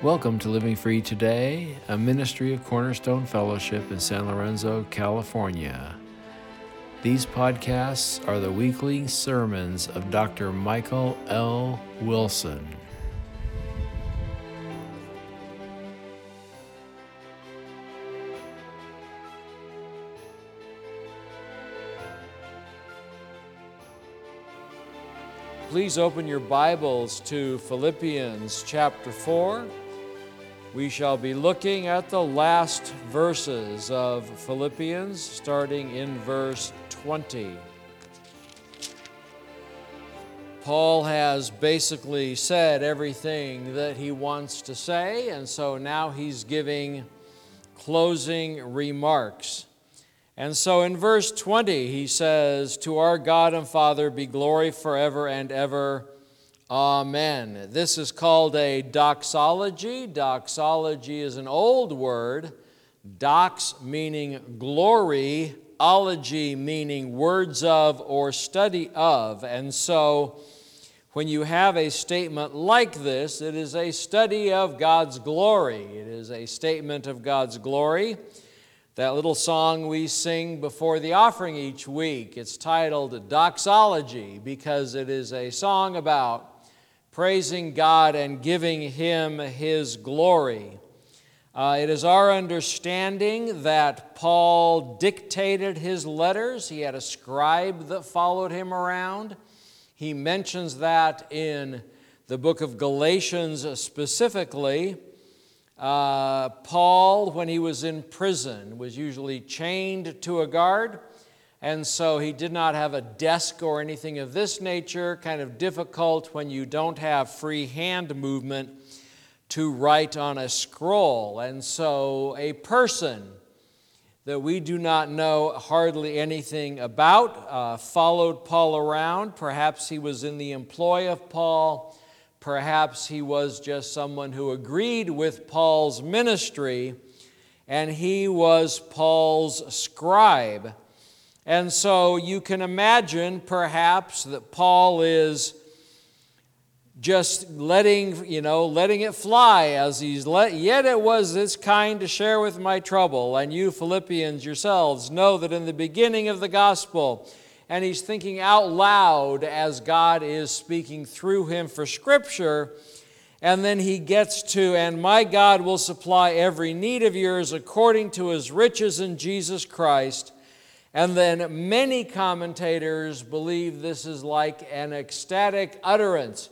Welcome to Living Free Today, a ministry of Cornerstone Fellowship in San Lorenzo, California. These podcasts are the weekly sermons of Dr. Michael L. Wilson. Please open your Bibles to Philippians chapter 4. We shall be looking at the last verses of Philippians, starting in verse 20. Paul has basically said everything that he wants to say, and so now he's giving closing remarks. And so in verse 20, he says, To our God and Father be glory forever and ever. Amen. This is called a doxology. Doxology is an old word. Dox meaning glory, ology meaning words of or study of. And so when you have a statement like this, it is a study of God's glory. It is a statement of God's glory. That little song we sing before the offering each week, it's titled Doxology because it is a song about praising God and giving Him His glory. Uh, it is our understanding that Paul dictated his letters. He had a scribe that followed him around. He mentions that in the book of Galatians specifically. Uh, Paul, when he was in prison, was usually chained to a guard. And so he did not have a desk or anything of this nature, kind of difficult when you don't have free hand movement to write on a scroll. And so a person that we do not know hardly anything about uh, followed Paul around. Perhaps he was in the employ of Paul. Perhaps he was just someone who agreed with Paul's ministry, and he was Paul's scribe. And so you can imagine perhaps that Paul is just letting, you know, letting it fly as he's let, yet it was this kind to share with my trouble. And you Philippians yourselves know that in the beginning of the gospel, and he's thinking out loud as God is speaking through him for scripture. And then he gets to, and my God will supply every need of yours according to his riches in Jesus Christ. And then many commentators believe this is like an ecstatic utterance,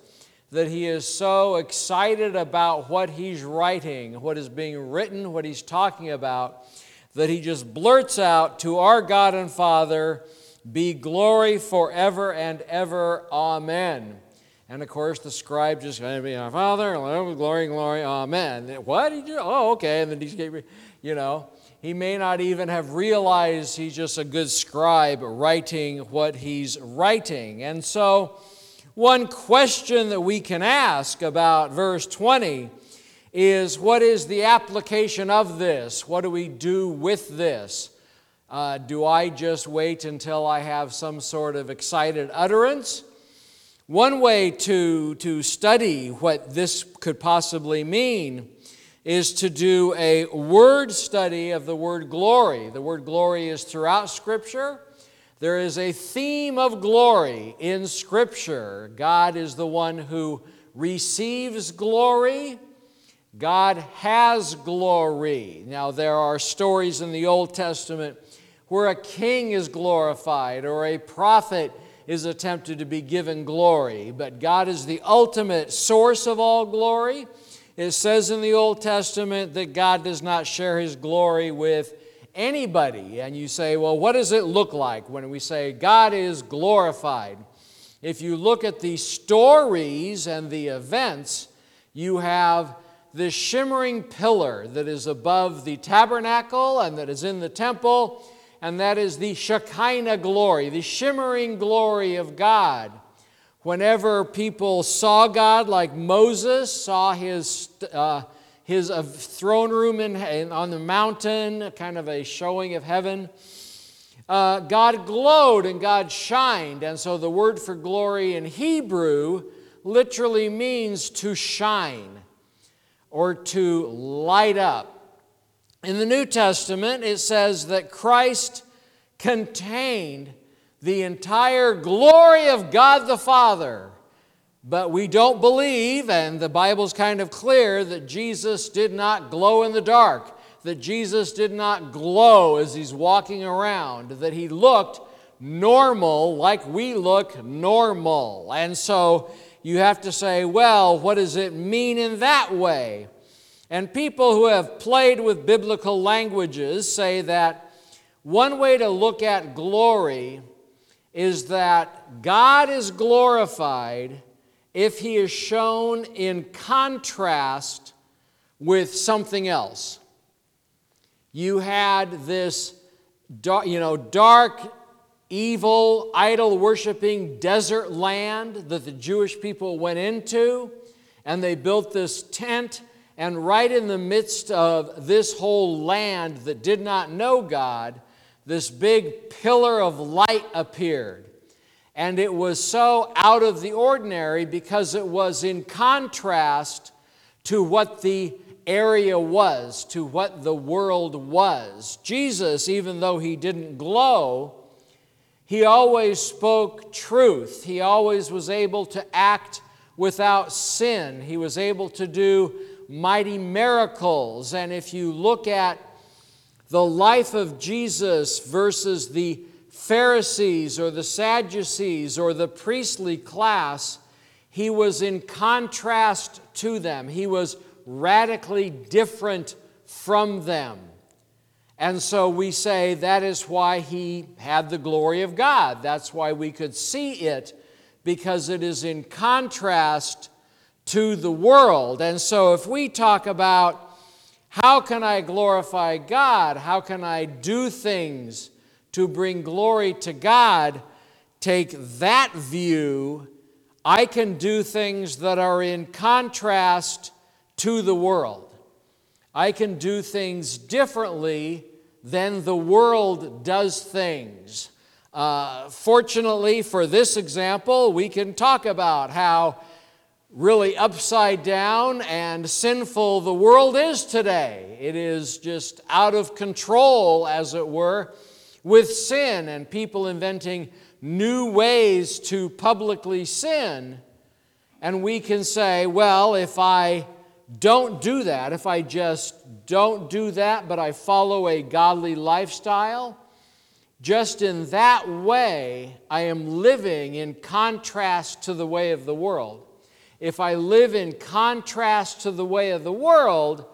that he is so excited about what he's writing, what is being written, what he's talking about, that he just blurts out to our God and Father, be glory forever and ever. Amen. And of course, the scribe just going to be our Father, glory, glory, Amen. What? He just, oh, okay. And then he's, you know. He may not even have realized he's just a good scribe writing what he's writing. And so, one question that we can ask about verse 20 is what is the application of this? What do we do with this? Uh, do I just wait until I have some sort of excited utterance? One way to, to study what this could possibly mean is to do a word study of the word glory. The word glory is throughout Scripture. There is a theme of glory in Scripture. God is the one who receives glory. God has glory. Now, there are stories in the Old Testament where a king is glorified or a prophet is attempted to be given glory, but God is the ultimate source of all glory. It says in the Old Testament that God does not share his glory with anybody. And you say, well, what does it look like when we say God is glorified? If you look at the stories and the events, you have this shimmering pillar that is above the tabernacle and that is in the temple, and that is the Shekinah glory, the shimmering glory of God. Whenever people saw God, like Moses saw his, uh, his uh, throne room in, in, on the mountain, kind of a showing of heaven, uh, God glowed and God shined. And so the word for glory in Hebrew literally means to shine. or to light up. In the New Testament, it says that Christ contained the entire glory of God the Father. But we don't believe, and the Bible's kind of clear, that Jesus did not glow in the dark, that Jesus did not glow as he's walking around, that he looked normal like we look normal. And so you have to say, well, what does it mean in that way? And people who have played with biblical languages say that one way to look at glory is that God is glorified if he is shown in contrast with something else. You had this you know, dark, evil, idol worshiping desert land that the Jewish people went into, and they built this tent. And right in the midst of this whole land that did not know God, this big pillar of light appeared. And it was so out of the ordinary because it was in contrast to what the area was, to what the world was. Jesus, even though he didn't glow, he always spoke truth. He always was able to act without sin. He was able to do mighty miracles. And if you look at the life of Jesus versus the Pharisees or the Sadducees or the priestly class, he was in contrast to them. He was radically different from them. And so we say that is why he had the glory of God. That's why we could see it, because it is in contrast to the world. And so if we talk about how can I glorify God, how can I do things to bring glory to God, take that view, I can do things that are in contrast to the world. I can do things differently than the world does things. Uh, fortunately, for this example, we can talk about how really upside down and sinful the world is today. It is just out of control, as it were, with sin and people inventing new ways to publicly sin. And we can say, well, if I don't do that, if I just don't do that, but I follow a godly lifestyle, just in that way, I am living in contrast to the way of the world. If I live in contrast to the way of the world,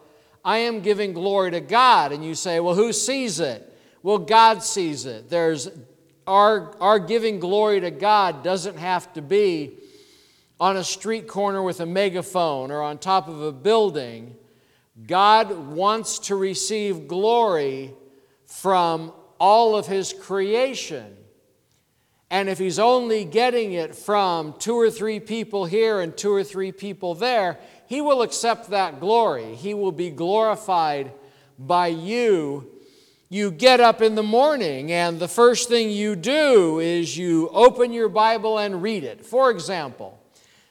I am giving glory to God. And you say, well, who sees it? Well, God sees it. There's our, our giving glory to God doesn't have to be on a street corner with a megaphone or on top of a building. God wants to receive glory from all of His creation. And if He's only getting it from two or three people here and two or three people there, He will accept that glory. He will be glorified by you. You get up in the morning, and the first thing you do is you open your Bible and read it. For example,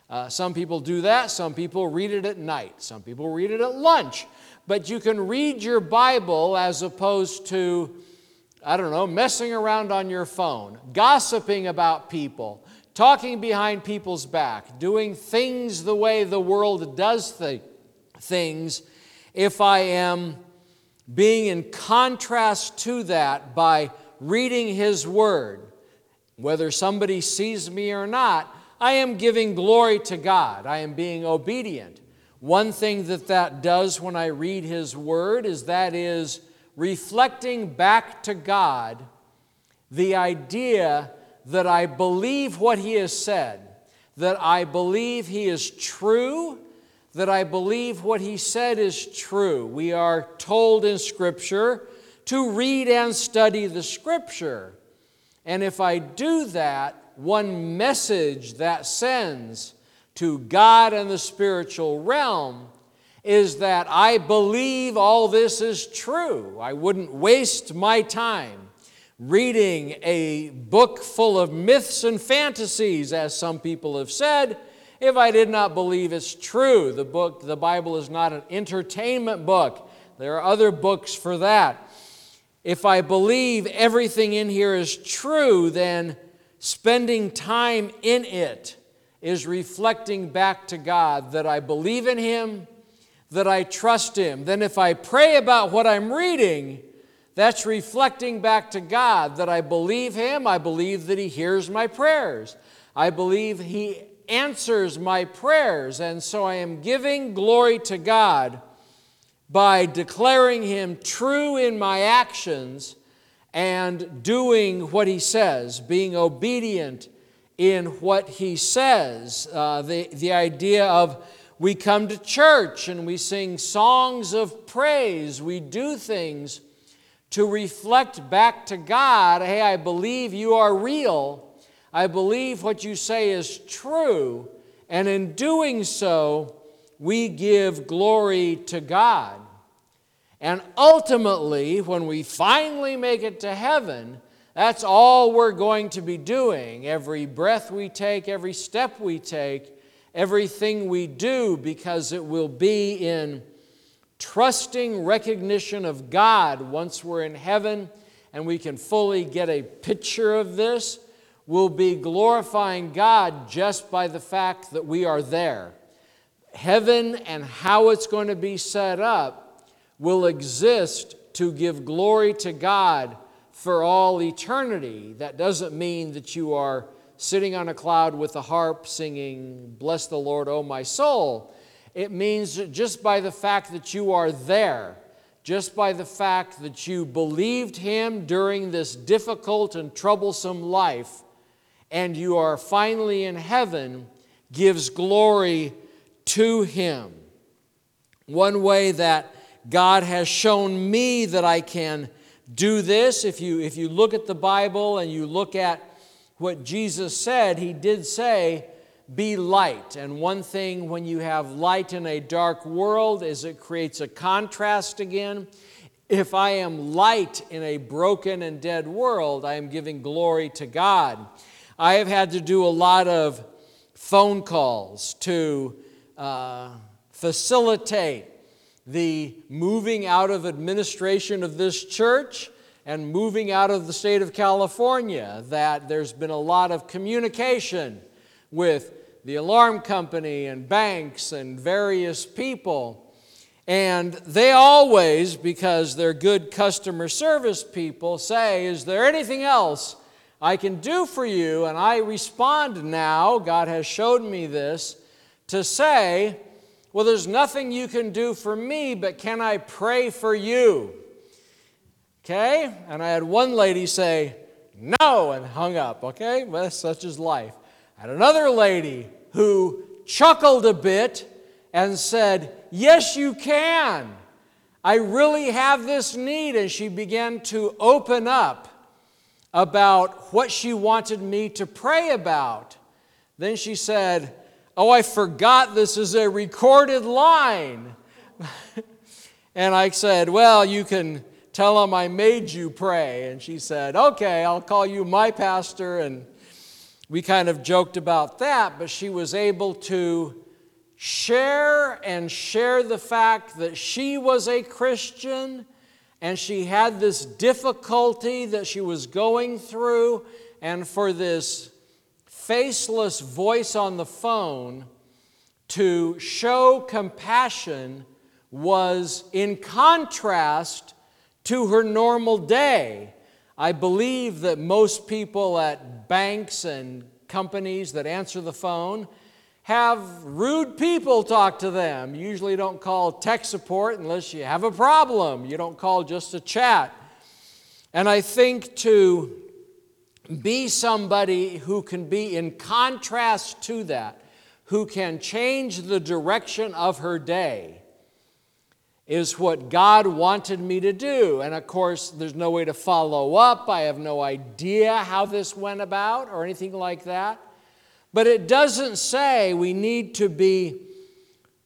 uh, some people do that. Some people read it at night. Some people read it at lunch. But you can read your Bible as opposed to, I don't know, messing around on your phone, gossiping about people, talking behind people's back, doing things the way the world does th- things. If I am being in contrast to that by reading His Word, whether somebody sees me or not, I am giving glory to God. I am being obedient. One thing that that does when I read His Word is that is reflecting back to God the idea that I believe what He has said, that I believe He is true, that I believe what He said is true. We are told in Scripture to read and study the Scripture. And if I do that, one message that sends to God and the spiritual realm is that I believe all this is true. I wouldn't waste my time reading a book full of myths and fantasies, as some people have said, if I did not believe it's true. The book, the Bible is not an entertainment book. There are other books for that. If I believe everything in here is true, then spending time in it is reflecting back to God that I believe in Him, that I trust Him. Then, if I pray about what I'm reading, that's reflecting back to God that I believe Him, I believe that He hears my prayers, I believe He answers my prayers, and so I am giving glory to God by declaring Him true in my actions and doing what He says, being obedient in what He says. Uh, the, the idea of we come to church and we sing songs of praise, we do things to reflect back to God hey, I believe you are real. I believe what you say is true. And in doing so, we give glory to God. And ultimately, when we finally make it to heaven, that's all we're going to be doing. Every breath we take, every step we take, everything we do, because it will be in trusting recognition of God once we're in heaven and we can fully get a picture of this. We'll be glorifying God just by the fact that we are there. Heaven and how it's going to be set up will exist to give glory to God for all eternity. That doesn't mean that you are sitting on a cloud with a harp singing, Bless the Lord, O my soul. It means just by the fact that you are there, just by the fact that you believed Him during this difficult and troublesome life, and you are finally in heaven, gives glory to Him. One way that God has shown me that I can do this. If you, if you look at the Bible and you look at what Jesus said, He did say, be light. And one thing when you have light in a dark world is it creates a contrast again. If I am light in a broken and dead world, I am giving glory to God. I have had to do a lot of phone calls to uh, facilitate the moving out of administration of this church and moving out of the state of California, that there's been a lot of communication with the alarm company and banks and various people. And they always, because they're good customer service people, say, Is there anything else I can do for you? And I respond now, God has showed me this, to say, well, there's nothing you can do for me, but can I pray for you? Okay? And I had one lady say, no, and hung up. Okay? Well, such is life. I had another lady who chuckled a bit and said, Yes, you can. I really have this need. And she began to open up about what she wanted me to pray about. Then she said, Oh, I forgot this is a recorded line. and I said, Well, you can tell them I made you pray. And she said, Okay, I'll call you my pastor. And we kind of joked about that, but she was able to share and share the fact that she was a Christian and she had this difficulty that she was going through. And for this faceless voice on the phone to show compassion was in contrast to her normal day. I believe that most people at banks and companies that answer the phone have rude people talk to them. You usually don't call tech support unless you have a problem. You don't call just to chat. And I think to be somebody who can be in contrast to that, who can change the direction of her day, is what God wanted me to do. And of course, there's no way to follow up. I have no idea how this went about or anything like that. But it doesn't say we need to be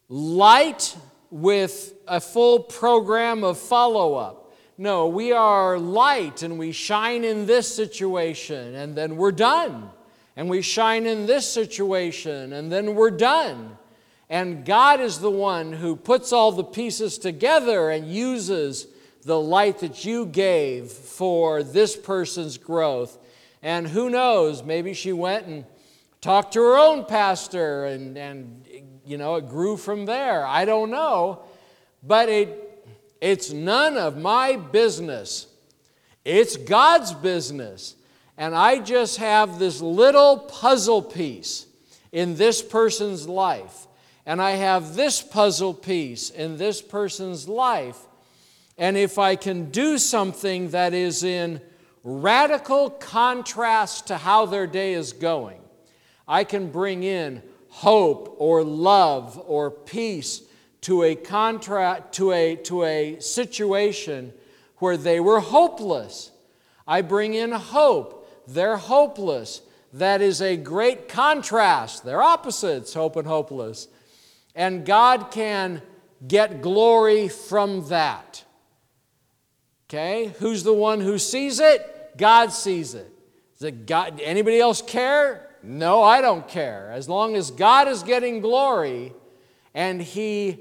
light with a full program of follow up. No, we are light and we shine in this situation and then we're done. and we shine in this situation, and then we're done. And God is the one who puts all the pieces together and uses the light that you gave for this person's growth. And who knows, maybe she went and talked to her own pastor and, and you know, it grew from there. I don't know. But it, it's none of my business. It's God's business. And I just have this little puzzle piece in this person's life. And I have this puzzle piece in this person's life. And if I can do something that is in radical contrast to how their day is going, I can bring in hope or love or peace to a contract to a to a situation where they were hopeless. I bring in hope. They're hopeless. That is a great contrast. They're opposites, hope and hopeless. And God can get glory from that. Okay? Who's the one who sees it? God sees it. Does it God, anybody else care? No, I don't care. As long as God is getting glory and He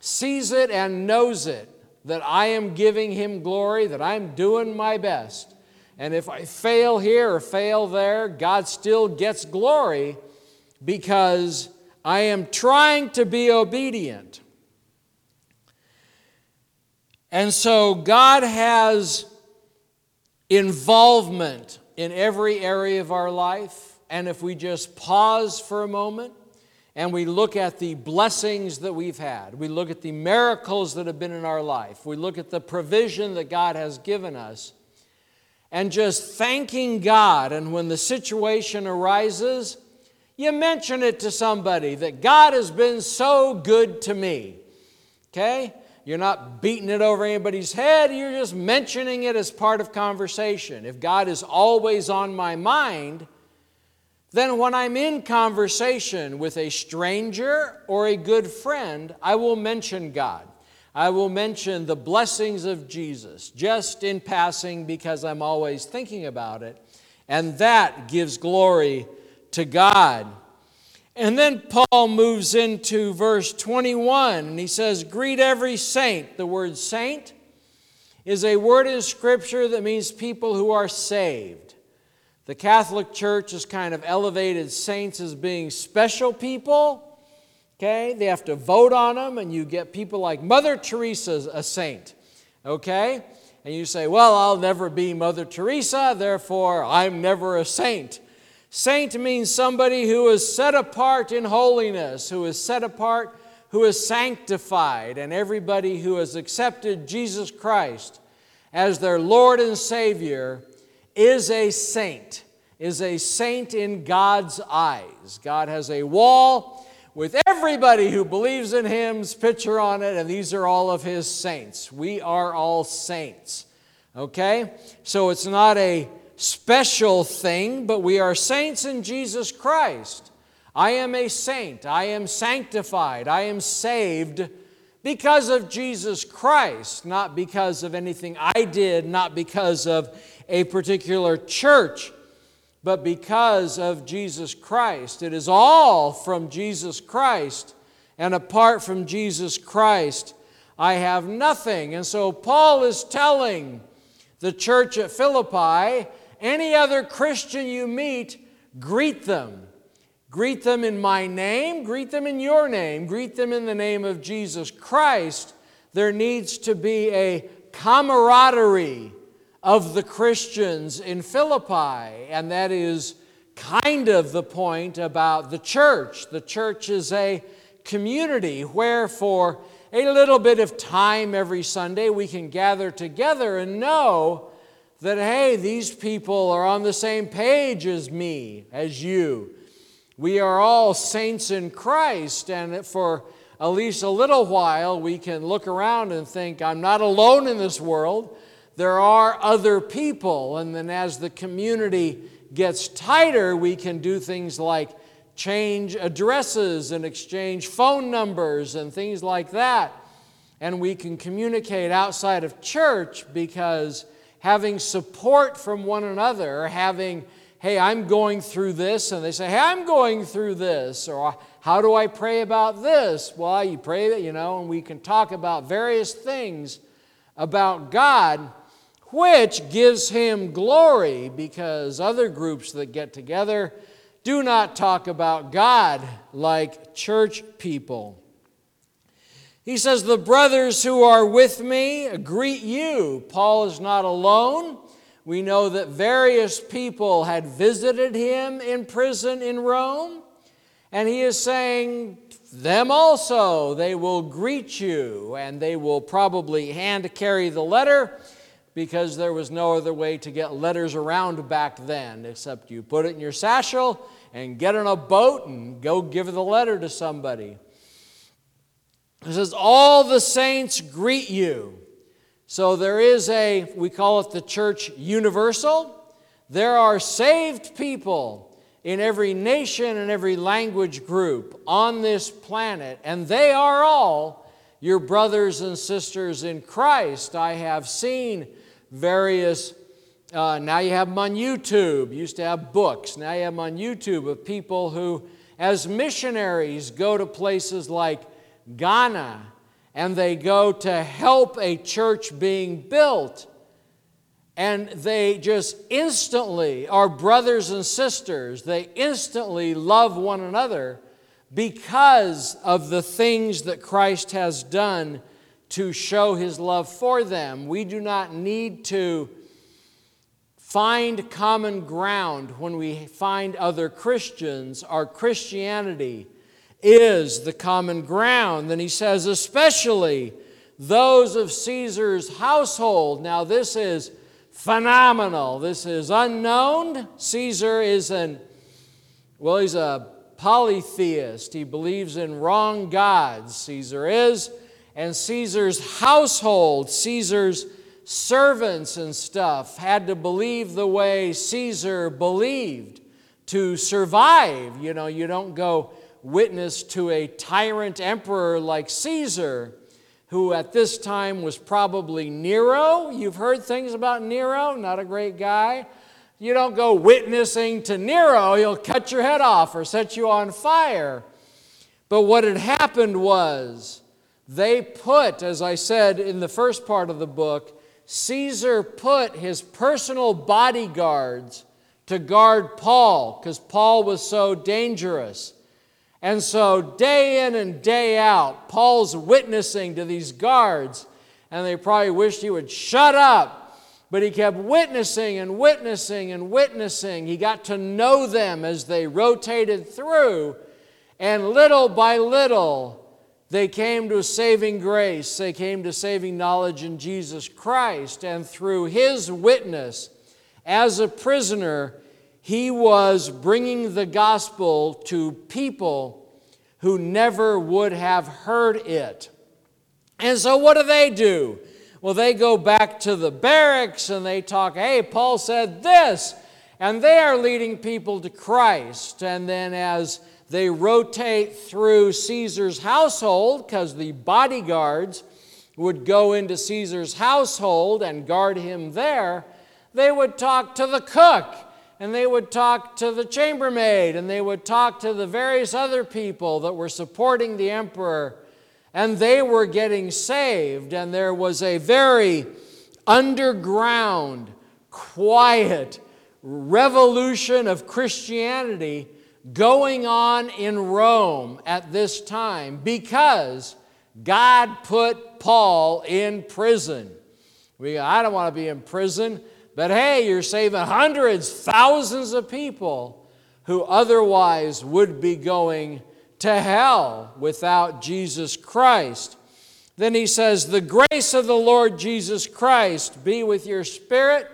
sees it and knows it, that I am giving Him glory, that I'm doing my best. And if I fail here or fail there, God still gets glory because I am trying to be obedient. And so God has involvement in every area of our life. And if we just pause for a moment and we look at the blessings that we've had, we look at the miracles that have been in our life, we look at the provision that God has given us, and just thanking God. And when the situation arises, you mention it to somebody that God has been so good to me. Okay? You're not beating it over anybody's head, you're just mentioning it as part of conversation. If God is always on my mind, then when I'm in conversation with a stranger or a good friend, I will mention God. I will mention the blessings of Jesus just in passing because I'm always thinking about it. And that gives glory to God. And then Paul moves into verse 21 and he says, Greet every saint. The word saint is a word in Scripture that means people who are saved. The Catholic Church has kind of elevated saints as being special people. Okay, they have to vote on them, and you get people like Mother Teresa, a saint. Okay, and you say, Well, I'll never be Mother Teresa, therefore I'm never a saint. Saint means somebody who is set apart in holiness, who is set apart, who is sanctified, and everybody who has accepted Jesus Christ as their Lord and Savior is a saint, is a saint in God's eyes. God has a wall with everybody who believes in Him's picture on it, and these are all of His saints. We are all saints. Okay? So it's not a special thing, but we are saints in Jesus Christ. I am a saint. I am sanctified. I am saved because of Jesus Christ, not because of anything I did, not because of a particular church, but because of Jesus Christ. It is all from Jesus Christ, and apart from Jesus Christ, I have nothing. And so Paul is telling the church at Philippi any other Christian you meet, greet them. Greet them in my name, greet them in your name, greet them in the name of Jesus Christ. There needs to be a camaraderie of the Christians in Philippi, and that is kind of the point about the church. The church is a community where, for a little bit of time every Sunday, we can gather together and know that, hey, these people are on the same page as me, as you. We are all saints in Christ, and for at least a little while, we can look around and think, I'm not alone in this world there are other people. And then as the community gets tighter, we can do things like change addresses and exchange phone numbers and things like that. And we can communicate outside of church because having support from one another, having, hey, I'm going through this, and they say, hey, I'm going through this, or uh, how do I pray about this? Well, you pray, that, you know, and we can talk about various things about God, which gives Him glory, because other groups that get together do not talk about God like church people. He says, The brothers who are with me greet you. Paul is not alone. We know that various people had visited him in prison in Rome, and he is saying, Them also, they will greet you, and they will probably hand carry the letter because there was no other way to get letters around back then except you put it in your satchel and get on a boat and go give the letter to somebody. It says, All the saints greet you. So there is a, we call it the church universal. There are saved people in every nation and every language group on this planet, and they are all your brothers and sisters in Christ. I have seen various, uh, now you have them on YouTube. You used to have books. Now you have them on YouTube of people who, as missionaries, go to places like Ghana and they go to help a church being built. And they just instantly are brothers and sisters. They instantly love one another because of the things that Christ has done to show his love for them. We do not need to find common ground when we find other Christians. Our Christianity is the common ground. Then he says, especially those of Caesar's household. Now, this is phenomenal. This is unknown. Caesar is an, well, he's a polytheist. He believes in wrong gods. Caesar is. And Caesar's household, Caesar's servants and stuff, had to believe the way Caesar believed to survive. You know, you don't go witness to a tyrant emperor like Caesar, who at this time was probably Nero. You've heard things about Nero, not a great guy. You don't go witnessing to Nero, he'll cut your head off or set you on fire. But what had happened was they put, as I said in the first part of the book, Caesar put his personal bodyguards to guard Paul because Paul was so dangerous. And so, day in and day out, Paul's witnessing to these guards, and they probably wished he would shut up. But he kept witnessing and witnessing and witnessing. He got to know them as they rotated through, and little by little, they came to saving grace. They came to saving knowledge in Jesus Christ. And through his witness as a prisoner, he was bringing the gospel to people who never would have heard it. And so, what do they do? Well, they go back to the barracks and they talk, hey, Paul said this. And they are leading people to Christ. And then, as they rotate through Caesar's household, because the bodyguards would go into Caesar's household and guard him there, they would talk to the cook and they would talk to the chambermaid and they would talk to the various other people that were supporting the emperor and they were getting saved and there was a very underground quiet revolution of Christianity going on in Rome at this time because God put Paul in prison. We, I don't want to be in prison. But hey, you're saving hundreds, thousands of people who otherwise would be going to hell without Jesus Christ. Then he says, The grace of the Lord Jesus Christ be with your spirit.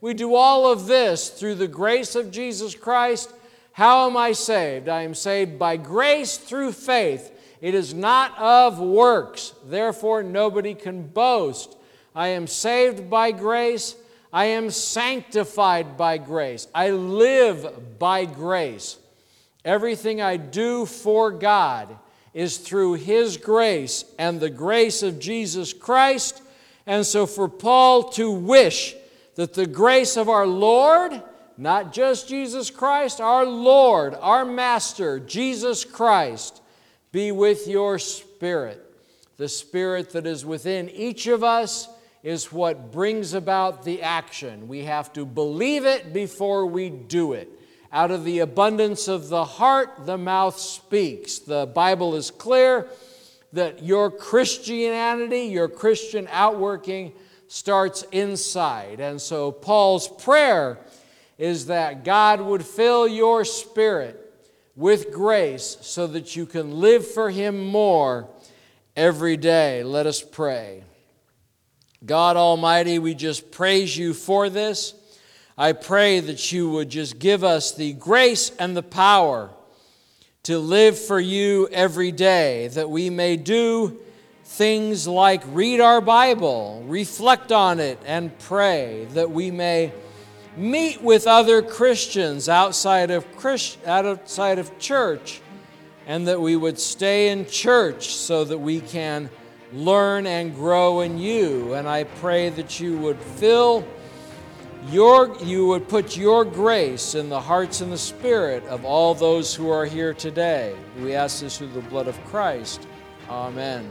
We do all of this through the grace of Jesus Christ. How am I saved? I am saved by grace through faith. It is not of works, therefore, nobody can boast. I am saved by grace I am sanctified by grace. I live by grace. Everything I do for God is through His grace and the grace of Jesus Christ. And so, for Paul to wish that the grace of our Lord not just Jesus Christ, our Lord, our Master, Jesus Christ, be with your spirit. The spirit that is within each of us is what brings about the action. We have to believe it before we do it. Out of the abundance of the heart, the mouth speaks. The Bible is clear that your Christianity, your Christian outworking, starts inside. And so Paul's prayer is that God would fill your spirit with grace so that you can live for Him more every day. Let us pray. God Almighty, we just praise you for this. I pray that you would just give us the grace and the power to live for you every day, that we may do things like read our Bible, reflect on it, and pray, that we may meet with other Christians outside of, Christ, outside of church, and that we would stay in church so that we can learn and grow in you. And I pray that you would fill your, you would put your grace in the hearts and the spirit of all those who are here today. We ask this through the blood of Christ. Amen.